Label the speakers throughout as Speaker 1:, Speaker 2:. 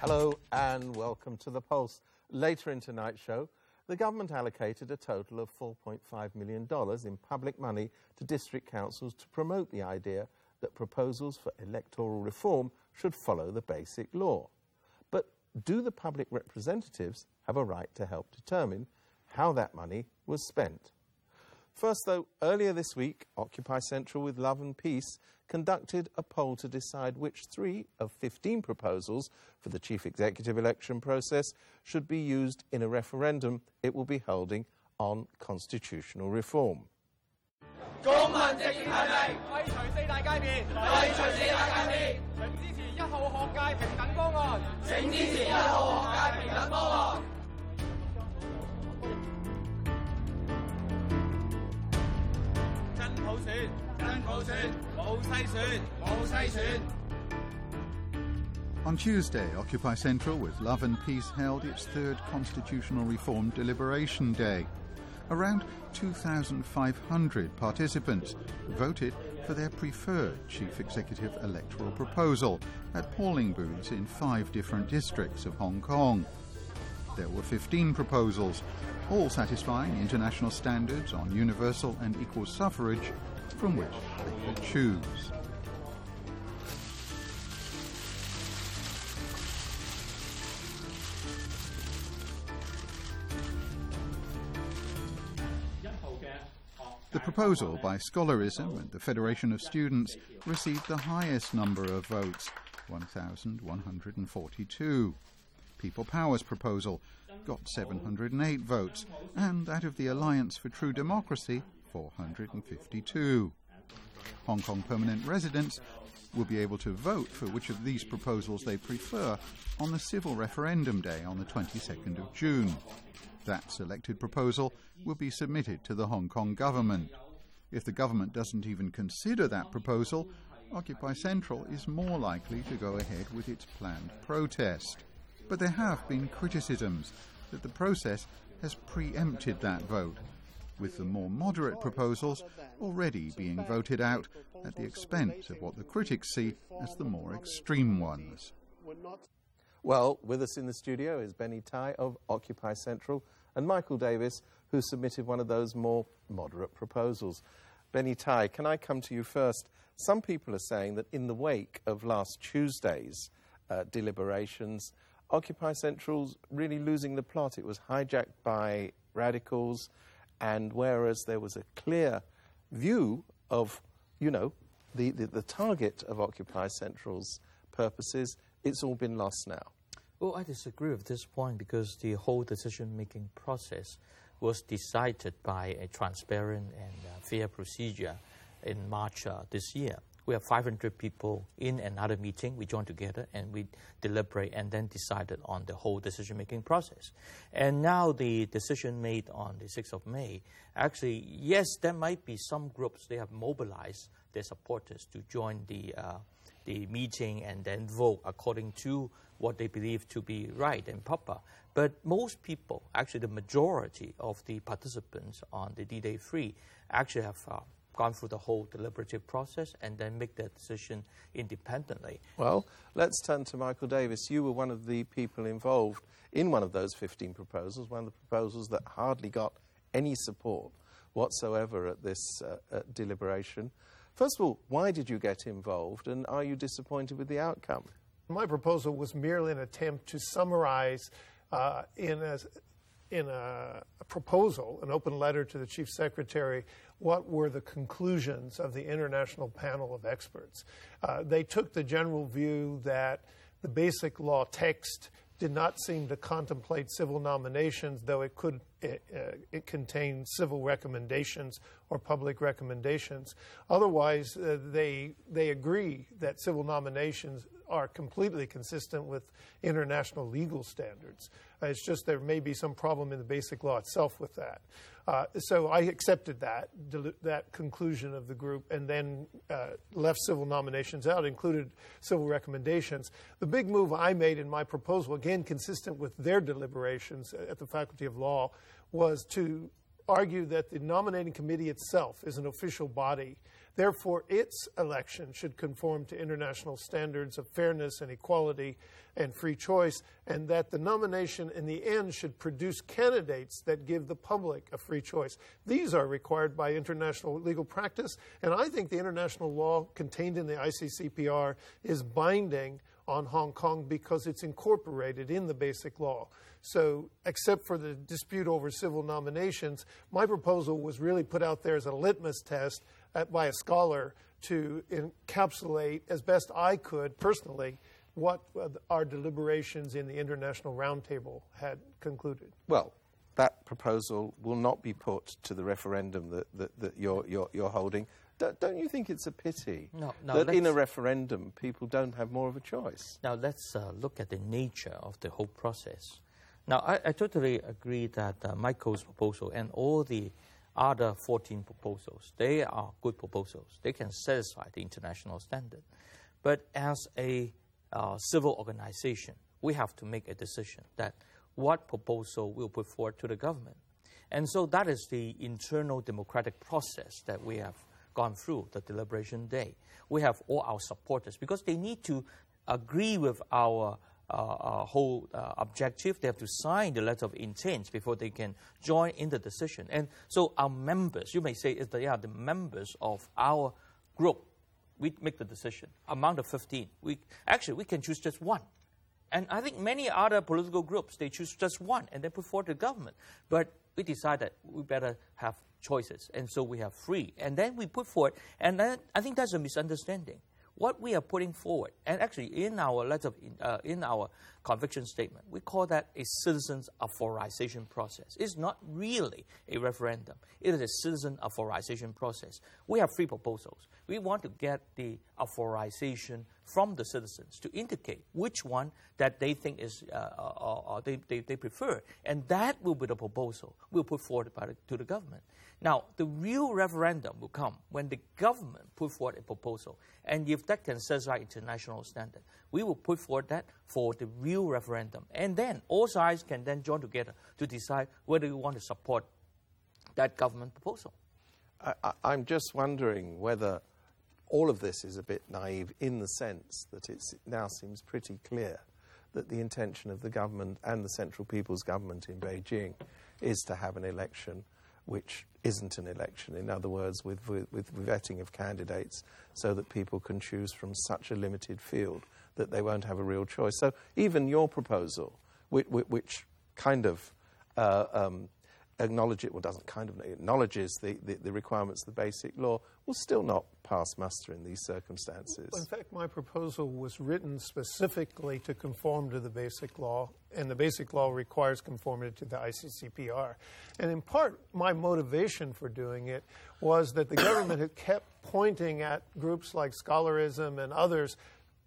Speaker 1: Hello and welcome to the Pulse. Later in tonight's show, the government allocated a total of $4.5 million in public money to district councils to promote the idea that proposals for electoral reform should follow the basic law. But do the public representatives have a right to help determine how that money was spent? First, though, earlier this week, Occupy Central with Love and Peace conducted a poll to decide which three of 15 proposals for the chief executive election process should be used in a referendum it will be holding on constitutional reform.
Speaker 2: 冇筛选，冇筛选。
Speaker 3: On Tuesday, Occupy Central with Love and Peace held its third constitutional reform deliberation day. Around 2,500 participants voted for their preferred chief executive electoral proposal at polling booths in five different districts of Hong Kong. There were 15 proposals, all satisfying international standards on universal and equal suffrage, from which they could choose. The proposal by Scholarism and the Federation of Students received the highest number of votes, 1,142. People Power's proposal got 708 votes, and that of the Alliance for True Democracy, 452. Hong Kong permanent residents will be able to vote for which of these proposals they prefer on the civil referendum day on the 22nd of June. That selected proposal will be submitted to the Hong Kong government. If the government doesn't even consider that proposal, Occupy Central is more likely to go ahead with its planned protest. But there have been criticisms that the process has preempted that vote, with the more moderate proposals already being voted out at the expense of what the critics see as the more extreme ones.
Speaker 1: Well, with us in the studio is Benny Tai of Occupy Central and Michael Davis, who submitted one of those more moderate proposals. Benny Tai, can I come to you first? Some people are saying that in the wake of last Tuesday's uh, deliberations, Occupy Central's really losing the plot. It was hijacked by radicals, and whereas there was a clear view of, you know, the, the, the target of Occupy Central's purposes, it's all been lost now.
Speaker 4: Well, I disagree with this point because the whole decision making process was decided by a transparent and uh, fair procedure in March uh, this year. We have 500 people in another meeting. We joined together and we deliberate and then decided on the whole decision making process. And now the decision made on the 6th of May, actually, yes, there might be some groups, they have mobilized their supporters to join the, uh, the meeting and then vote according to what they believe to be right and proper. But most people, actually the majority of the participants on the D-Day 3, actually have uh, gone through the whole deliberative process and then make their decision independently.
Speaker 1: Well, let's turn to Michael Davis. You were one of the people involved in one of those 15 proposals, one of the proposals that hardly got any support whatsoever at this uh, at deliberation. First of all, why did you get involved and are you disappointed with the outcome?
Speaker 5: My proposal was merely an attempt to summarize uh, in, a, in a, a, proposal, an open letter to the Chief Secretary, what were the conclusions of the International Panel of Experts. Uh, they took the general view that the basic law text did not seem to contemplate civil nominations, though it could it, uh, it contain civil recommendations or public recommendations. Otherwise, uh, they they agree that civil nominations are completely consistent with international legal standards. Uh, it's just there may be some problem in the basic law itself with that. Uh, so I accepted that that conclusion of the group, and then uh, left civil nominations out, included civil recommendations. The big move I made in my proposal, again consistent with their deliberations at the Faculty of Law, was to argue that the nominating committee itself is an official body Therefore, its election should conform to international standards of fairness and equality and free choice, and that the nomination in the end should produce candidates that give the public a free choice. These are required by international legal practice, and I think the international law contained in the ICCPR is binding on Hong Kong because it's incorporated in the basic law. So, except for the dispute over civil nominations, my proposal was really put out there as a litmus test by a scholar to encapsulate as best I could personally what our deliberations in the International Roundtable had concluded.
Speaker 1: Well, that proposal will not be put to the referendum that, that, that you're, you're, you're holding. Don't, don't, you think it's a pity
Speaker 4: no, no,
Speaker 1: that in a referendum people don't have more of a choice?
Speaker 4: Now, let's uh, look at the nature of the whole process. Now, I, I totally agree that uh, Michael's proposal and all the other 14 proposals, they are good proposals. They can satisfy the international standard. But as a uh, civil organization, we have to make a decision that what proposal we'll put forward to the government. And so that is the internal democratic process that we have gone through the deliberation day. We have all our supporters because they need to agree with our uh, uh, whole uh, objective. They have to sign the letter of intent before they can join in the decision. And so our members, you may say, is they are the members of our group. We make the decision. Among the 15, we, actually, we can choose just one. And I think many other political groups, they choose just one and they put forward the government. But we decided we better have choices. And so we have three. And then we put forward, and I think that's a misunderstanding what we are putting forward, and actually in our letter, uh, in our conviction statement, we call that a citizens authorization process. It's not really a referendum. It is a citizen authorization process. We have three proposals. We want to get the authorization from the citizens to indicate which one that they think is uh, uh, uh, uh they, they, they, prefer, and that will be the proposal we'll put forward the, to the government. Now, the real referendum will come when the government put forward a proposal, and if that can satisfy international standard, we will put forward that for the real referendum, and then all sides can then join together to decide whether we want to support that government proposal.
Speaker 1: I, I'm just wondering whether all of this is a bit naive in the sense that it now seems pretty clear that the intention of the government and the Central People's Government in Beijing is to have an election which isn't an election. In other words, with, with, with, vetting of candidates so that people can choose from such a limited field that they won't have a real choice. So even your proposal, which, which kind of uh, um, acknowledge it, well, doesn't kind of acknowledges the, the, the, requirements of the basic law, will still not pass muster in these circumstances.
Speaker 5: In fact, my proposal was written specifically to conform to the basic law, and the basic law requires conformity to the ICCPR. And in part, my motivation for doing it was that the government had kept pointing at groups like scholarism and others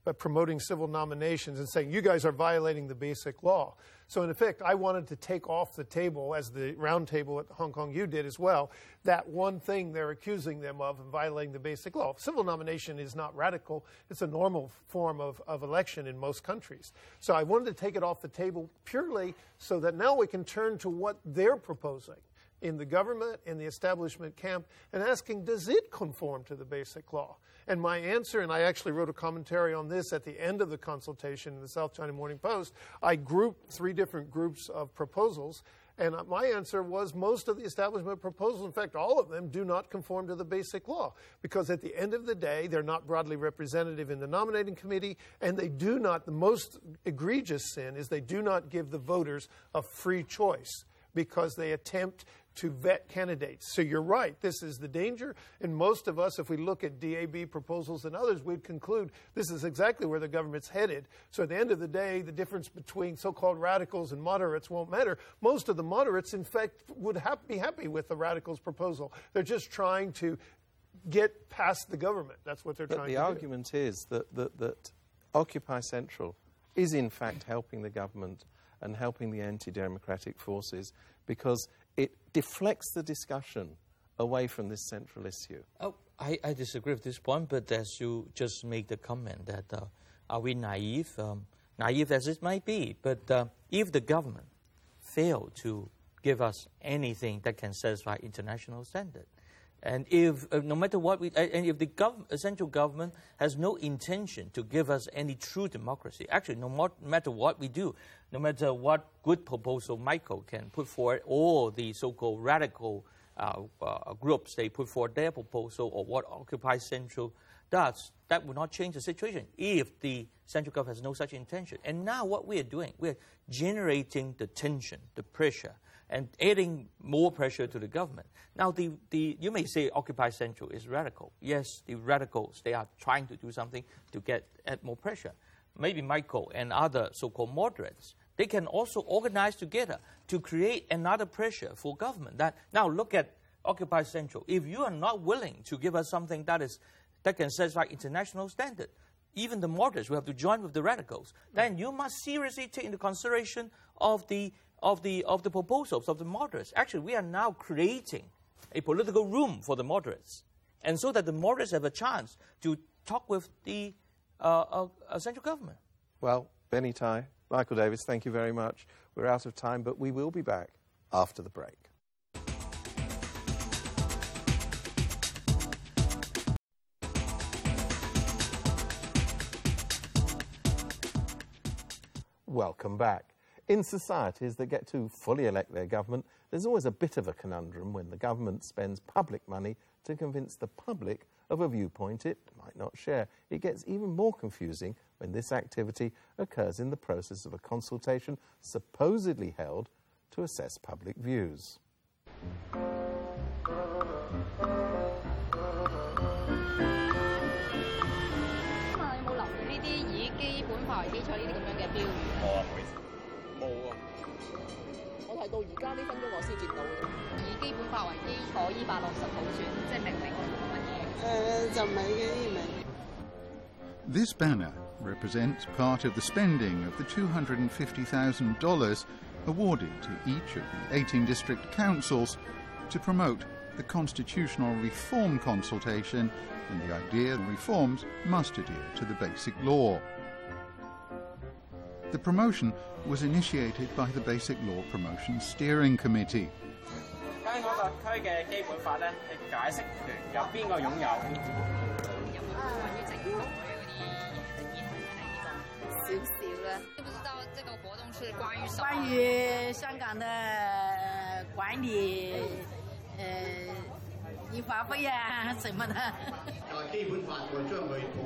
Speaker 5: uh, promoting civil nominations and saying, you guys are violating the basic law. So, in effect, I wanted to take off the table, as the roundtable at Hong Kong U did as well, that one thing they're accusing them of in violating the basic law. Civil nomination is not radical, it's a normal form of, of election in most countries. So, I wanted to take it off the table purely so that now we can turn to what they're proposing in the government, in the establishment camp, and asking, does it conform to the basic law? And my answer, and I actually wrote a commentary on this at the end of the consultation in the South China Morning Post, I grouped three different groups of proposals. And my answer was most of the establishment proposals, in fact, all of them, do not conform to the basic law. Because at the end of the day, they're not broadly representative in the nominating committee, and they do not, the most egregious sin is they do not give the voters a free choice because they attempt to vet candidates. So you're right, this is the danger. And most of us, if we look at DAB proposals and others, we'd conclude this is exactly where the government's headed. So at the end of the day, the difference between so called radicals and moderates won't matter. Most of the moderates, in fact, would ha- be happy with the radicals' proposal. They're just trying to get past the government. That's what they're
Speaker 1: but
Speaker 5: trying
Speaker 1: to
Speaker 5: do.
Speaker 1: The argument is that, that, that Occupy Central is, in fact, helping the government and helping the anti democratic forces because it deflects the discussion away from this central issue.
Speaker 4: Oh, I, I disagree with this point, but as you just made the comment that uh, are we naive? Um, naive as it might be, but uh, if the government failed to give us anything that can satisfy international standard, And if uh, no matter what we, and if the gov- central government has no intention to give us any true democracy, actually, no more, matter what we do, no matter what good proposal Michael can put forward, or the so-called radical uh, uh, groups they put forward their proposal, or what Occupy Central does, that will not change the situation if the central government has no such intention. And now what we are doing, we are generating the tension, the pressure and adding more pressure to the government. Now, the, the, you may say Occupy Central is radical. Yes, the radicals, they are trying to do something to get add more pressure. Maybe Michael and other so-called moderates, they can also organize together to create another pressure for government. That Now, look at Occupy Central. If you are not willing to give us something that, is, that can satisfy international standard, even the moderates will have to join with the radicals, then you must seriously take into consideration of the of the, of the proposals of the moderates. Actually, we are now creating a political room for the moderates. And so that the moderates have a chance to talk with the uh, uh, uh, central government.
Speaker 1: Well, Benny Tai, Michael Davis, thank you very much. We're out of time, but we will be back after the break. Welcome back. In societies that get to fully elect their government, there's always a bit of a conundrum when the government spends public money to convince the public of a viewpoint it might not share. It gets even more confusing when this activity occurs in the process of a consultation supposedly held to assess public views.
Speaker 3: This banner represents part of the spending of the $250,000 awarded to each of the 18 district councils to promote the constitutional reform consultation and the idea that reforms must adhere to the basic law. The promotion was initiated by the Basic Law Promotion Steering Committee.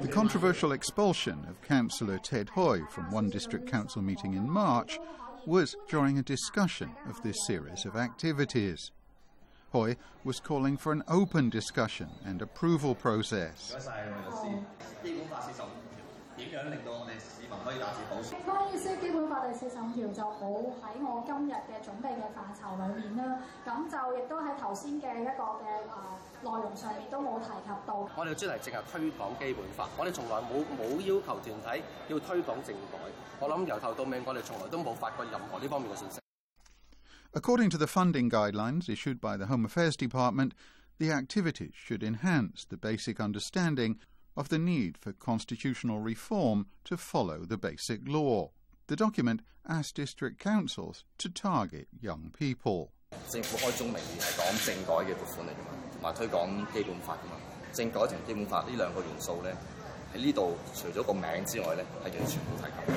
Speaker 3: The controversial expulsion of Councillor Ted Hoy from one district council meeting in March was during a discussion of this series of activities. Hoy was calling for an open discussion and approval process. 點樣令到我哋市民可以達至普選？當然，《基本法》第四十五條就冇喺我今日嘅準備嘅範疇裏面啦。咁就亦都喺頭先嘅一個嘅誒內容上面都冇提及到。我哋專係淨係推廣基本法，我哋從來冇冇要求團體要推廣政改。我諗由頭到尾，我哋從來都冇發過任何呢方面嘅信息。According to the funding guidelines issued by the Home Affairs Department, the activities should enhance the basic understanding of the need for constitutional reform to follow the basic law. The document asked district councils to target young people. 政府开宗明义系讲政改嘅拨款嚟㗎嘛，同埋推广基本法㗎嘛。政改同基本法呢两个元素咧，喺呢度除咗个名之外咧，系完全冇提及。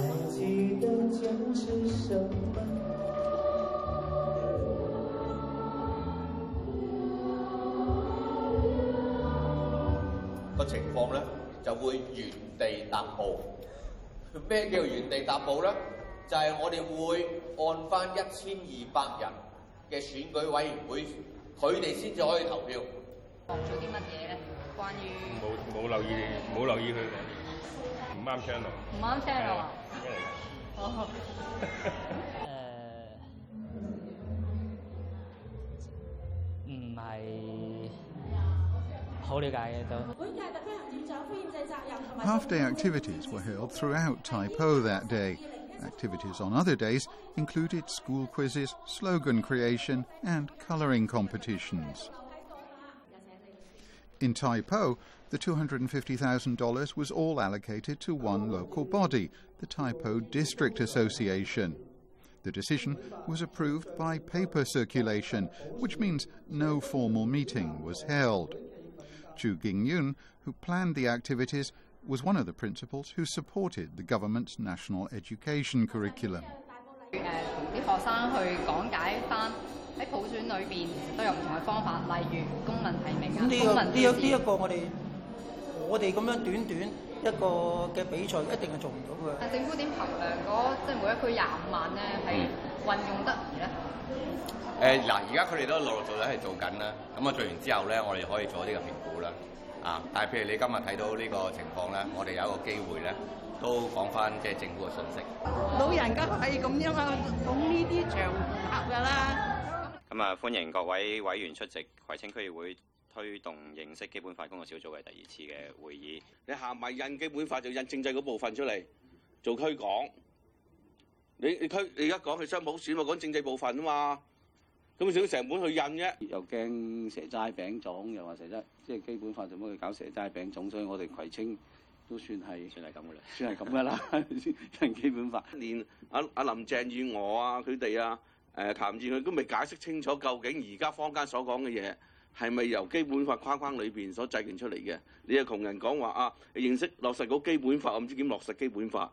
Speaker 3: 还记得坚持什么？個情况咧就会原地踏步。咩叫原地踏步咧？就系、是、我哋会按翻一千二百人嘅选举委员会，佢哋先至可以投票。講咗啲乜嘢咧？关于冇冇留意冇留意佢唔啱 channel，唔啱 channel 啊！哦，诶，唔系好了解嘅都。Half-day activities were held throughout Taipo that day. Activities on other days included school quizzes, slogan creation, and colouring competitions. In Tai Po, the $250,000 was all allocated to one local body, the Tai Po District Association. The decision was approved by paper circulation, which means no formal meeting was held. Chu Ging-yun, who planned the activities, was one of the principals who supported the government's national education curriculum.
Speaker 6: 喺普選裏邊都有唔同嘅方法，例如公民提名啊、
Speaker 7: 咁呢、
Speaker 6: 公
Speaker 7: 個呢一呢一個我哋我哋咁樣短短一個嘅比賽一定係做唔到嘅。
Speaker 6: 政府點衡量嗰即係每一區廿五萬咧係運用得宜咧？
Speaker 8: 誒嗱，而家佢哋都陸陸續續係做緊啦。咁啊做完之後咧，我哋可以做呢個評估啦。啊，但係譬如你今日睇到呢個情況咧，我哋有一個機會咧，都講翻即係政府嘅信息。
Speaker 9: 老人家係咁樣啊，講呢啲場合㗎啦。
Speaker 10: 咁啊，歡迎各位委員出席葵青區議會推動認識基本法工作小組嘅第二次嘅會議。
Speaker 11: 你行埋印基本法就印政制嗰部分出嚟做推廣。你你推你而家講係商普選喎，講政制部分啊嘛。咁少成本去印啫。
Speaker 12: 又驚蛇齋餅種，又話蛇齋，即係基本法做乜去搞蛇齋餅種？所以我哋葵青都算係
Speaker 10: 算係咁噶啦，
Speaker 12: 算係咁噶啦，印 基本法。
Speaker 11: 連阿阿林鄭月娥啊，佢哋啊，誒譚志佢都未解釋清楚，究竟而家坊間所講嘅嘢係咪由基本法框框裏邊所制定出嚟嘅？你又窮人講話啊，認識落實嗰基本法，我唔知點落實基本法。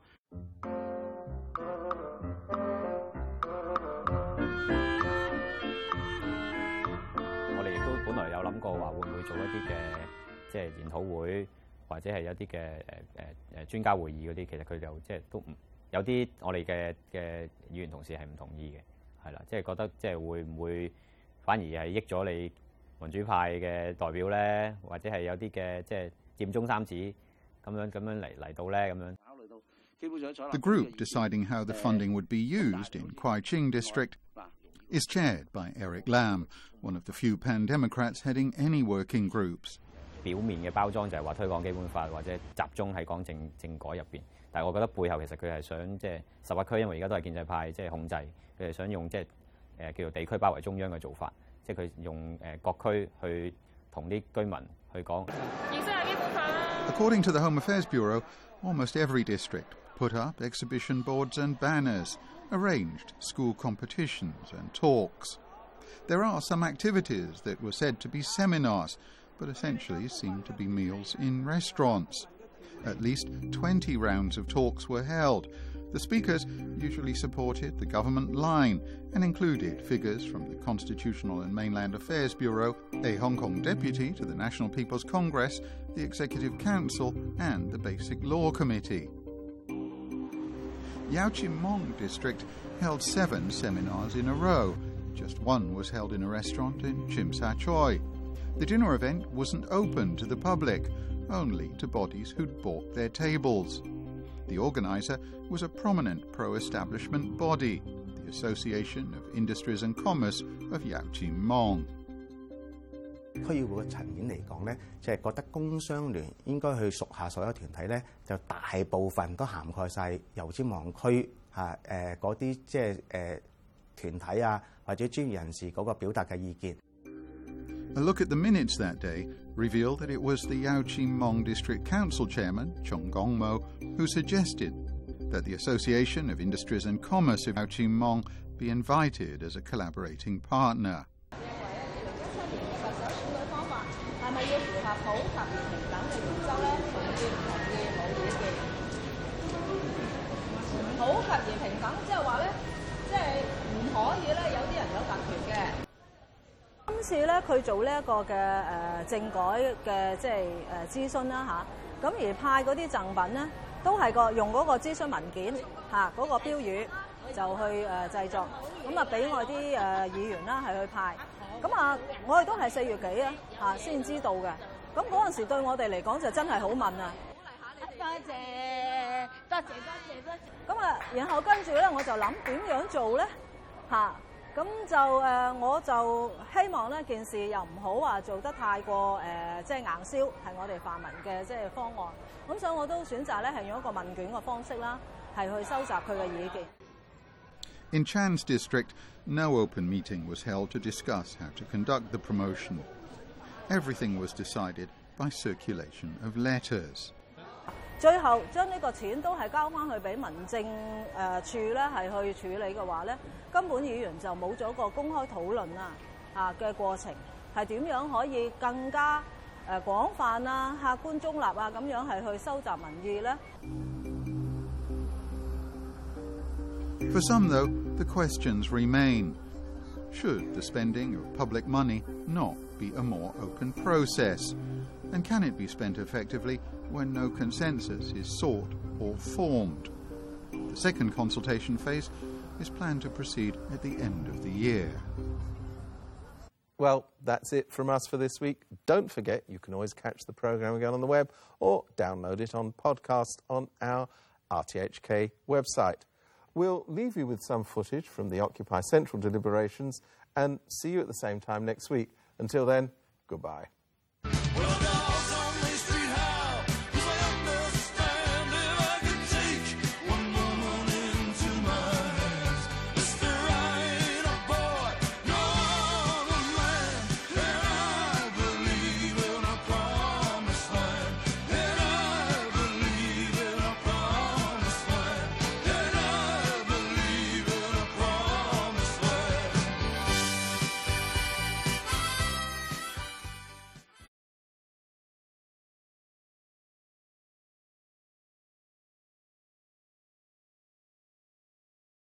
Speaker 13: 我哋亦都本來有諗過話會唔會做一啲嘅即係研討會，或者係一啲嘅誒誒誒專家會議嗰啲，其實佢就即係都唔有啲我哋嘅嘅議員同事係唔同意嘅，係啦，即係覺得即係會唔會反而係益咗你民主派嘅代表咧，或者係有啲嘅即係佔中三子咁樣咁樣嚟嚟到咧咁樣。
Speaker 3: The group deciding how the funding would be used in Kwai Ching district is chaired by Eric Lam, one of the few Pan Democrats heading any working groups.
Speaker 13: 表面嘅包裝就係話推廣基本法或者集中喺講政政改入邊，但系我觉得背后其实佢系想即系十八区，因为而家都系建制派即系控制，佢系想用即系诶叫做地区包围中央嘅做法，即系佢用诶各区去同啲居民去讲。
Speaker 3: According to the Home Affairs Bureau, almost every district put up exhibition boards and banners, arranged school competitions and talks. There are some activities that were said to be seminars, but essentially seemed to be meals in restaurants. At least 20 rounds of talks were held. The speakers usually supported the government line and included figures from the Constitutional and Mainland Affairs Bureau, a Hong Kong deputy to the National People's Congress, the Executive Council, and the Basic Law Committee. Yau Tsim Mong district held seven seminars in a row. Just one was held in a restaurant in Tsim Sha Tsui. The dinner event wasn't open to the public, only to bodies who'd bought their tables. The organiser was a prominent pro establishment body, the Association of Industries and Commerce of Yau Tsim Mong.
Speaker 14: 區議會嘅層面嚟講咧，就係覺得工商聯應該去屬下所有團體咧，就大部分都涵蓋晒油尖旺區嚇誒嗰啲即係誒團體啊或者專業人士嗰個表達嘅意見。
Speaker 3: A look at the minutes that day revealed that it was the Yao Mong District Council Chairman, Chung Kong-mo, who suggested that the Association of Industries and Commerce of Yao Mong be invited as a collaborating partner.
Speaker 15: 次咧，佢做呢一個嘅誒、呃、政改嘅即係誒諮詢啦吓，咁、而派嗰啲贈品咧，都係個用嗰個諮詢文件嚇嗰、個標語就去誒、呃、製作，咁啊俾我啲誒、呃、議員啦係去派。咁啊，我哋都係四月幾啊嚇先知道嘅。咁嗰陣時對我哋嚟講就真係好問啊！多謝，多謝，多謝，多謝。咁啊，然後跟住咧，我就諗點樣做咧嚇。咁就诶、呃，我就希望呢件事又唔好话做得太过诶、呃，即系硬销，系我哋泛民嘅即系方案。咁所以我都选择咧系用一个问卷嘅方式啦，系去收集佢嘅意见。
Speaker 3: In Chan's district, no open meeting was held to discuss how to conduct the promotion. Everything was decided by circulation of letters.
Speaker 15: 最後將呢個錢都係交翻去俾民政誒處咧，係去處理嘅話咧，根本議員就冇咗個公開討論啊啊嘅過程，係點樣可以更加誒廣泛啊、客觀中立啊咁樣係去收集民意咧
Speaker 3: ？For some, though, the questions remain. Should the spending of public money not be a more open process? And can it be spent effectively when no consensus is sought or formed? The second consultation phase is planned to proceed at the end of the year.
Speaker 1: Well, that's it from us for this week. Don't forget, you can always catch the programme again on the web or download it on podcast on our RTHK website. We'll leave you with some footage from the Occupy Central deliberations and see you at the same time next week. Until then, goodbye.